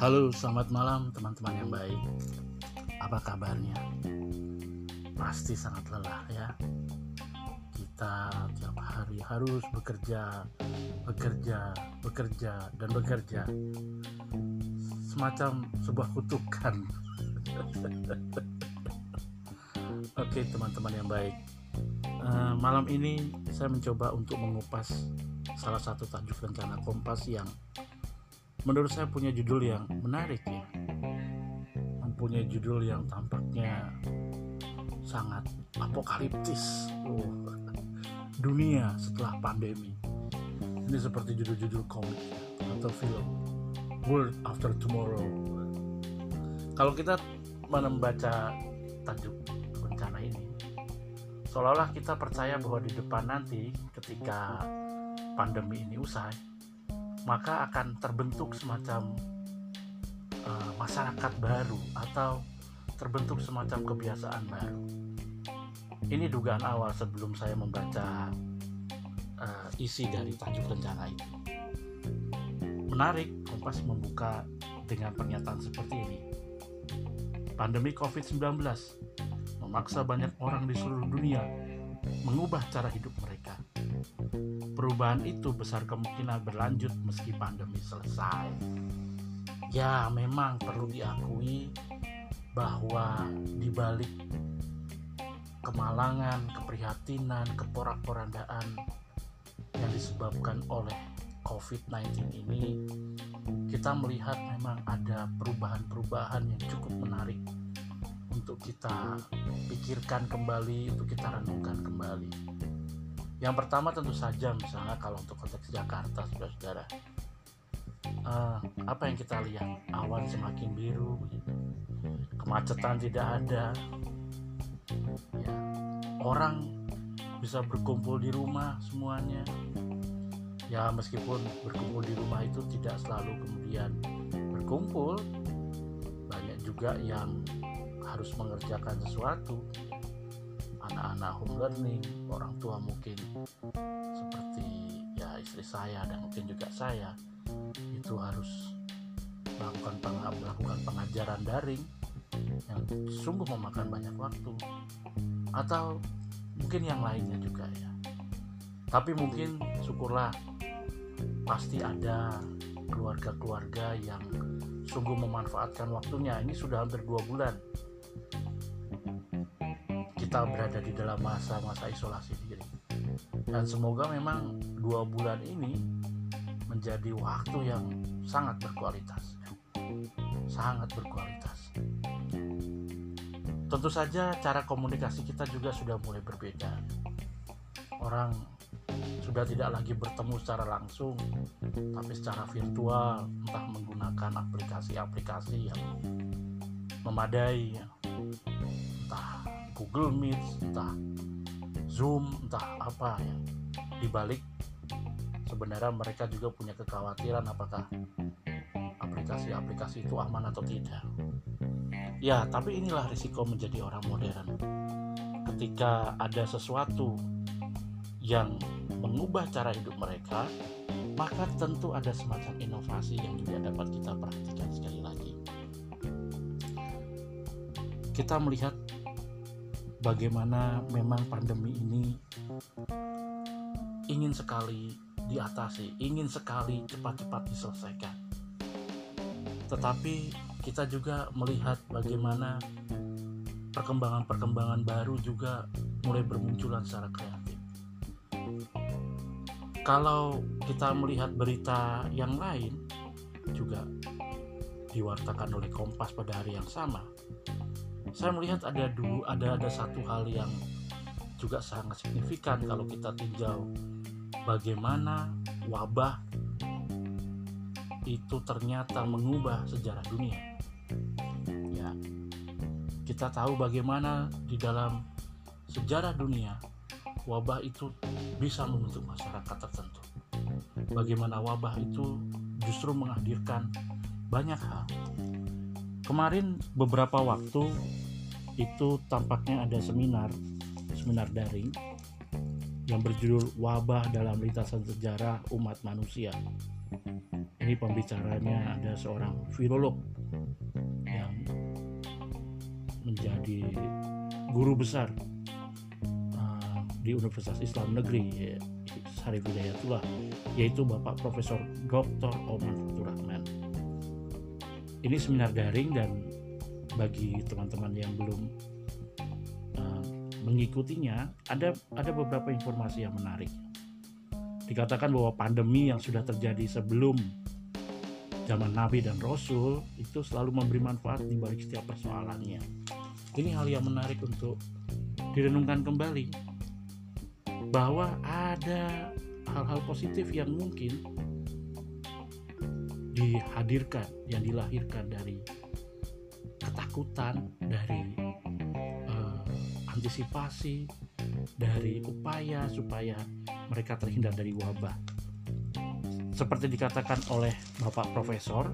Halo, selamat malam teman-teman yang baik. Apa kabarnya? Pasti sangat lelah ya. Kita tiap hari harus bekerja, bekerja, bekerja, dan bekerja. Semacam sebuah kutukan. Oke, teman-teman yang baik. Uh, malam ini saya mencoba untuk mengupas salah satu tajuk rencana Kompas yang menurut saya punya judul yang menarik ya. Mempunyai judul yang tampaknya sangat apokaliptis. Oh, dunia setelah pandemi. Ini seperti judul-judul komik atau film. World After Tomorrow. Kalau kita membaca tajuk rencana ini seolah-olah kita percaya bahwa di depan nanti ketika pandemi ini usai maka akan terbentuk semacam uh, masyarakat baru atau terbentuk semacam kebiasaan baru. Ini dugaan awal sebelum saya membaca uh, isi dari tajuk rencana itu. Menarik, Kompas membuka dengan pernyataan seperti ini. Pandemi COVID-19 memaksa banyak orang di seluruh dunia mengubah cara hidup mereka Perubahan itu besar kemungkinan berlanjut meski pandemi selesai. Ya, memang perlu diakui bahwa di balik kemalangan, keprihatinan, keporak-porandaan yang disebabkan oleh COVID-19 ini, kita melihat memang ada perubahan-perubahan yang cukup menarik untuk kita pikirkan kembali, untuk kita renungkan kembali. Yang pertama tentu saja misalnya kalau untuk konteks Jakarta saudara-saudara. Uh, apa yang kita lihat? Awan semakin biru kemacetan tidak ada. Ya, orang bisa berkumpul di rumah semuanya. Ya meskipun berkumpul di rumah itu tidak selalu kemudian berkumpul banyak juga yang harus mengerjakan sesuatu anak-anak home learning orang tua mungkin seperti ya istri saya dan mungkin juga saya itu harus melakukan melakukan pengajaran daring yang sungguh memakan banyak waktu. Atau mungkin yang lainnya juga ya. Tapi mungkin syukurlah pasti ada keluarga-keluarga yang sungguh memanfaatkan waktunya. Ini sudah hampir dua bulan kita berada di dalam masa-masa isolasi diri dan semoga memang dua bulan ini menjadi waktu yang sangat berkualitas. Sangat berkualitas. Tentu saja cara komunikasi kita juga sudah mulai berbeda. Orang sudah tidak lagi bertemu secara langsung tapi secara virtual entah menggunakan aplikasi-aplikasi yang memadai Google Meet, entah Zoom, entah apa ya. Di balik sebenarnya mereka juga punya kekhawatiran apakah aplikasi-aplikasi itu aman atau tidak. Ya, tapi inilah risiko menjadi orang modern. Ketika ada sesuatu yang mengubah cara hidup mereka, maka tentu ada semacam inovasi yang juga dapat kita perhatikan sekali lagi. Kita melihat bagaimana memang pandemi ini ingin sekali diatasi, ingin sekali cepat-cepat diselesaikan. Tetapi kita juga melihat bagaimana perkembangan-perkembangan baru juga mulai bermunculan secara kreatif. Kalau kita melihat berita yang lain juga diwartakan oleh Kompas pada hari yang sama, saya melihat ada dua ada ada satu hal yang juga sangat signifikan kalau kita tinjau bagaimana wabah itu ternyata mengubah sejarah dunia. Ya. Kita tahu bagaimana di dalam sejarah dunia wabah itu bisa membentuk masyarakat tertentu. Bagaimana wabah itu justru menghadirkan banyak hal. Kemarin beberapa waktu itu tampaknya ada seminar seminar daring yang berjudul Wabah dalam Lintasan Sejarah Umat Manusia Ini pembicaranya ada seorang filolog yang menjadi guru besar uh, di Universitas Islam Negeri ya, Syarif Hidayatullah yaitu Bapak Profesor Dr. Omar Faturrahman. Ini seminar daring dan bagi teman-teman yang belum uh, mengikutinya ada ada beberapa informasi yang menarik. Dikatakan bahwa pandemi yang sudah terjadi sebelum zaman Nabi dan Rasul itu selalu memberi manfaat di balik setiap persoalannya. Ini hal yang menarik untuk direnungkan kembali bahwa ada hal-hal positif yang mungkin dihadirkan, yang dilahirkan dari ketakutan, dari uh, antisipasi, dari upaya supaya mereka terhindar dari wabah. Seperti dikatakan oleh Bapak Profesor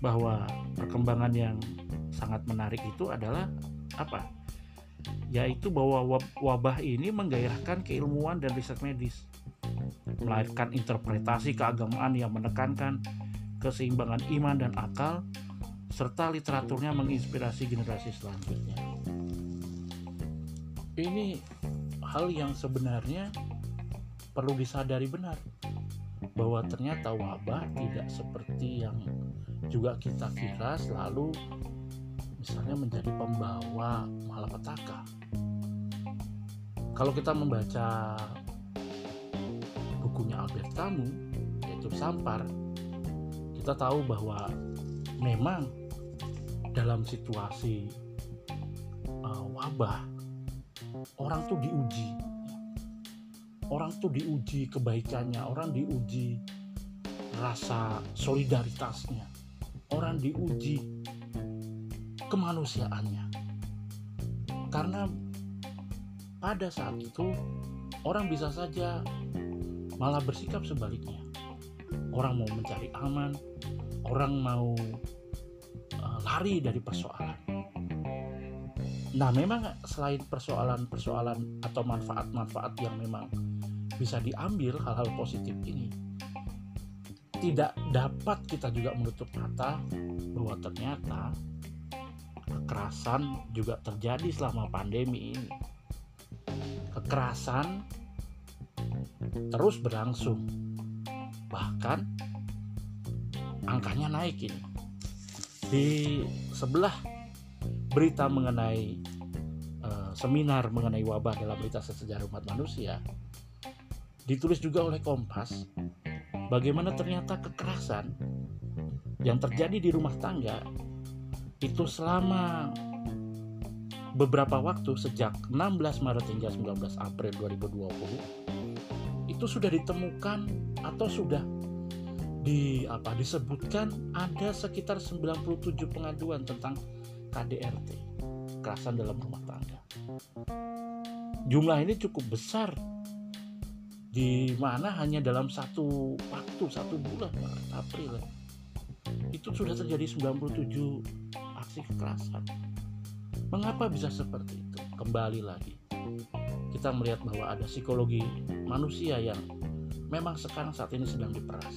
bahwa perkembangan yang sangat menarik itu adalah apa? yaitu bahwa wabah ini menggairahkan keilmuan dan riset medis, melahirkan interpretasi keagamaan yang menekankan keseimbangan iman dan akal, serta literaturnya menginspirasi generasi selanjutnya. Ini hal yang sebenarnya perlu disadari benar bahwa ternyata wabah tidak seperti yang juga kita kira selalu misalnya menjadi pembawa malapetaka. Kalau kita membaca bukunya Albert Camus, yaitu Sampar, kita tahu bahwa memang dalam situasi uh, wabah orang tuh diuji orang tuh diuji kebaikannya orang diuji rasa solidaritasnya orang diuji kemanusiaannya. Karena pada saat itu orang bisa saja malah bersikap sebaliknya. Orang mau mencari aman, orang mau uh, lari dari persoalan. Nah, memang selain persoalan-persoalan atau manfaat-manfaat yang memang bisa diambil hal-hal positif ini, tidak dapat kita juga menutup mata bahwa ternyata kekerasan juga terjadi selama pandemi ini. Kekerasan terus berlangsung. Bahkan angkanya naik ini. Di sebelah berita mengenai uh, seminar mengenai wabah dalam berita sejarah umat manusia ditulis juga oleh Kompas bagaimana ternyata kekerasan yang terjadi di rumah tangga itu selama beberapa waktu sejak 16 Maret hingga 19 April 2020 itu sudah ditemukan atau sudah di apa disebutkan ada sekitar 97 pengaduan tentang KDRT kekerasan dalam rumah tangga. Jumlah ini cukup besar di mana hanya dalam satu waktu satu bulan Maret April itu sudah terjadi 97 aksi kekerasan. Mengapa bisa seperti itu? Kembali lagi, kita melihat bahwa ada psikologi manusia yang memang sekarang saat ini sedang diperas.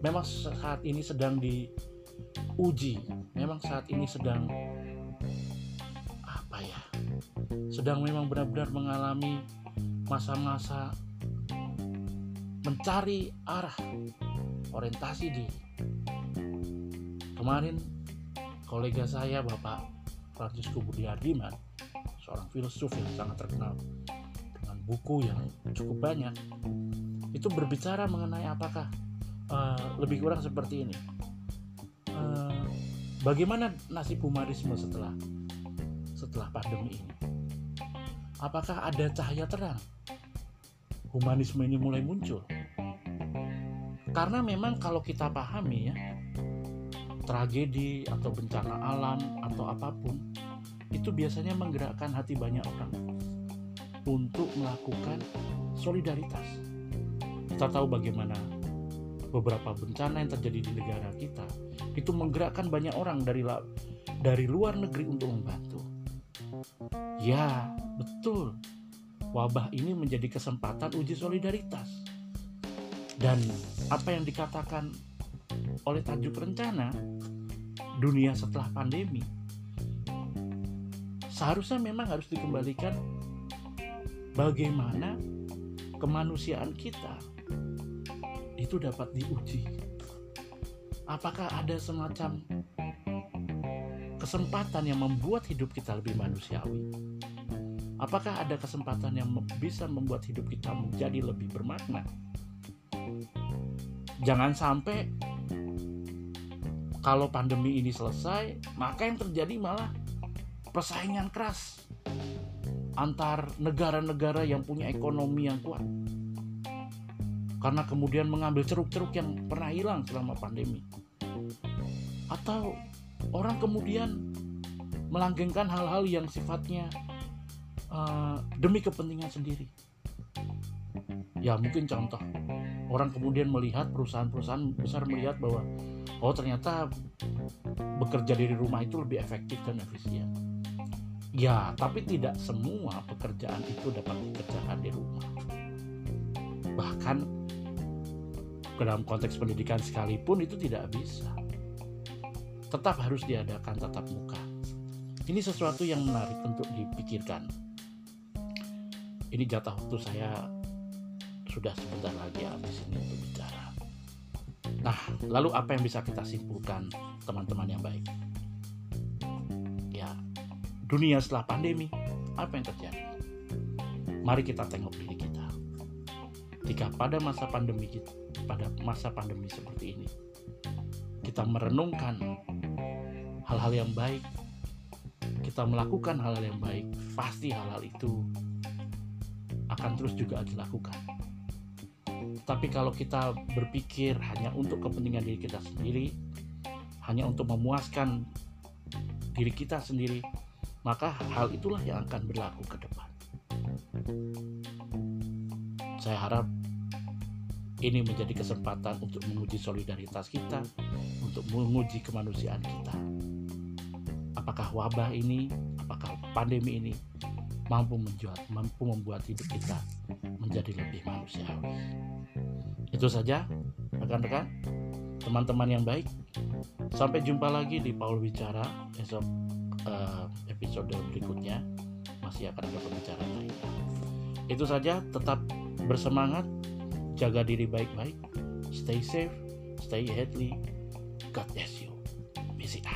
Memang saat ini sedang diuji. Memang saat ini sedang apa ya? Sedang memang benar-benar mengalami masa-masa mencari arah orientasi di kemarin kolega saya Bapak Francisco Budi Ardiman seorang filsuf yang sangat terkenal dengan buku yang cukup banyak itu berbicara mengenai apakah uh, lebih kurang seperti ini. Uh, bagaimana nasib humanisme setelah setelah pandemi ini? Apakah ada cahaya terang? Humanisme ini mulai muncul. Karena memang kalau kita pahami ya tragedi atau bencana alam atau apa pun itu biasanya menggerakkan hati banyak orang untuk melakukan solidaritas. Kita tahu bagaimana beberapa bencana yang terjadi di negara kita itu menggerakkan banyak orang dari dari luar negeri untuk membantu. Ya, betul. Wabah ini menjadi kesempatan uji solidaritas. dan apa yang dikatakan oleh tajuk rencana dunia setelah pandemi seharusnya memang harus dikembalikan bagaimana kemanusiaan kita itu dapat diuji. Apakah ada semacam kesempatan yang membuat hidup kita lebih manusiawi? Apakah ada kesempatan yang bisa membuat hidup kita menjadi lebih bermakna? Jangan sampai kalau pandemi ini selesai, maka yang terjadi malah persaingan keras antar negara-negara yang punya ekonomi yang kuat. Karena kemudian mengambil ceruk-ceruk yang pernah hilang selama pandemi. Atau orang kemudian melanggengkan hal-hal yang sifatnya uh, demi kepentingan sendiri. Ya mungkin contoh, orang kemudian melihat perusahaan-perusahaan besar melihat bahwa oh ternyata bekerja dari rumah itu lebih efektif dan efisien Ya, tapi tidak semua pekerjaan itu dapat dikerjakan di rumah. Bahkan dalam konteks pendidikan sekalipun itu tidak bisa. Tetap harus diadakan tatap muka. Ini sesuatu yang menarik untuk dipikirkan. Ini jatah waktu saya sudah sebentar lagi habis ini untuk bicara. Nah, lalu apa yang bisa kita simpulkan teman-teman yang baik? Dunia setelah pandemi, apa yang terjadi? Mari kita tengok diri kita. Jika pada masa pandemi kita, pada masa pandemi seperti ini, kita merenungkan hal-hal yang baik, kita melakukan hal-hal yang baik, pasti hal-hal itu akan terus juga dilakukan. Tapi kalau kita berpikir hanya untuk kepentingan diri kita sendiri, hanya untuk memuaskan diri kita sendiri, maka hal itulah yang akan berlaku ke depan. Saya harap ini menjadi kesempatan untuk menguji solidaritas kita, untuk menguji kemanusiaan kita. Apakah wabah ini, apakah pandemi ini mampu menjual, mampu membuat hidup kita menjadi lebih manusiawi. Itu saja, rekan-rekan, teman-teman yang baik. Sampai jumpa lagi di Paul Bicara esok uh, episode berikutnya masih akan ada pembicaraan lain. Itu saja, tetap bersemangat, jaga diri baik-baik, stay safe, stay healthy. God bless you. Visit.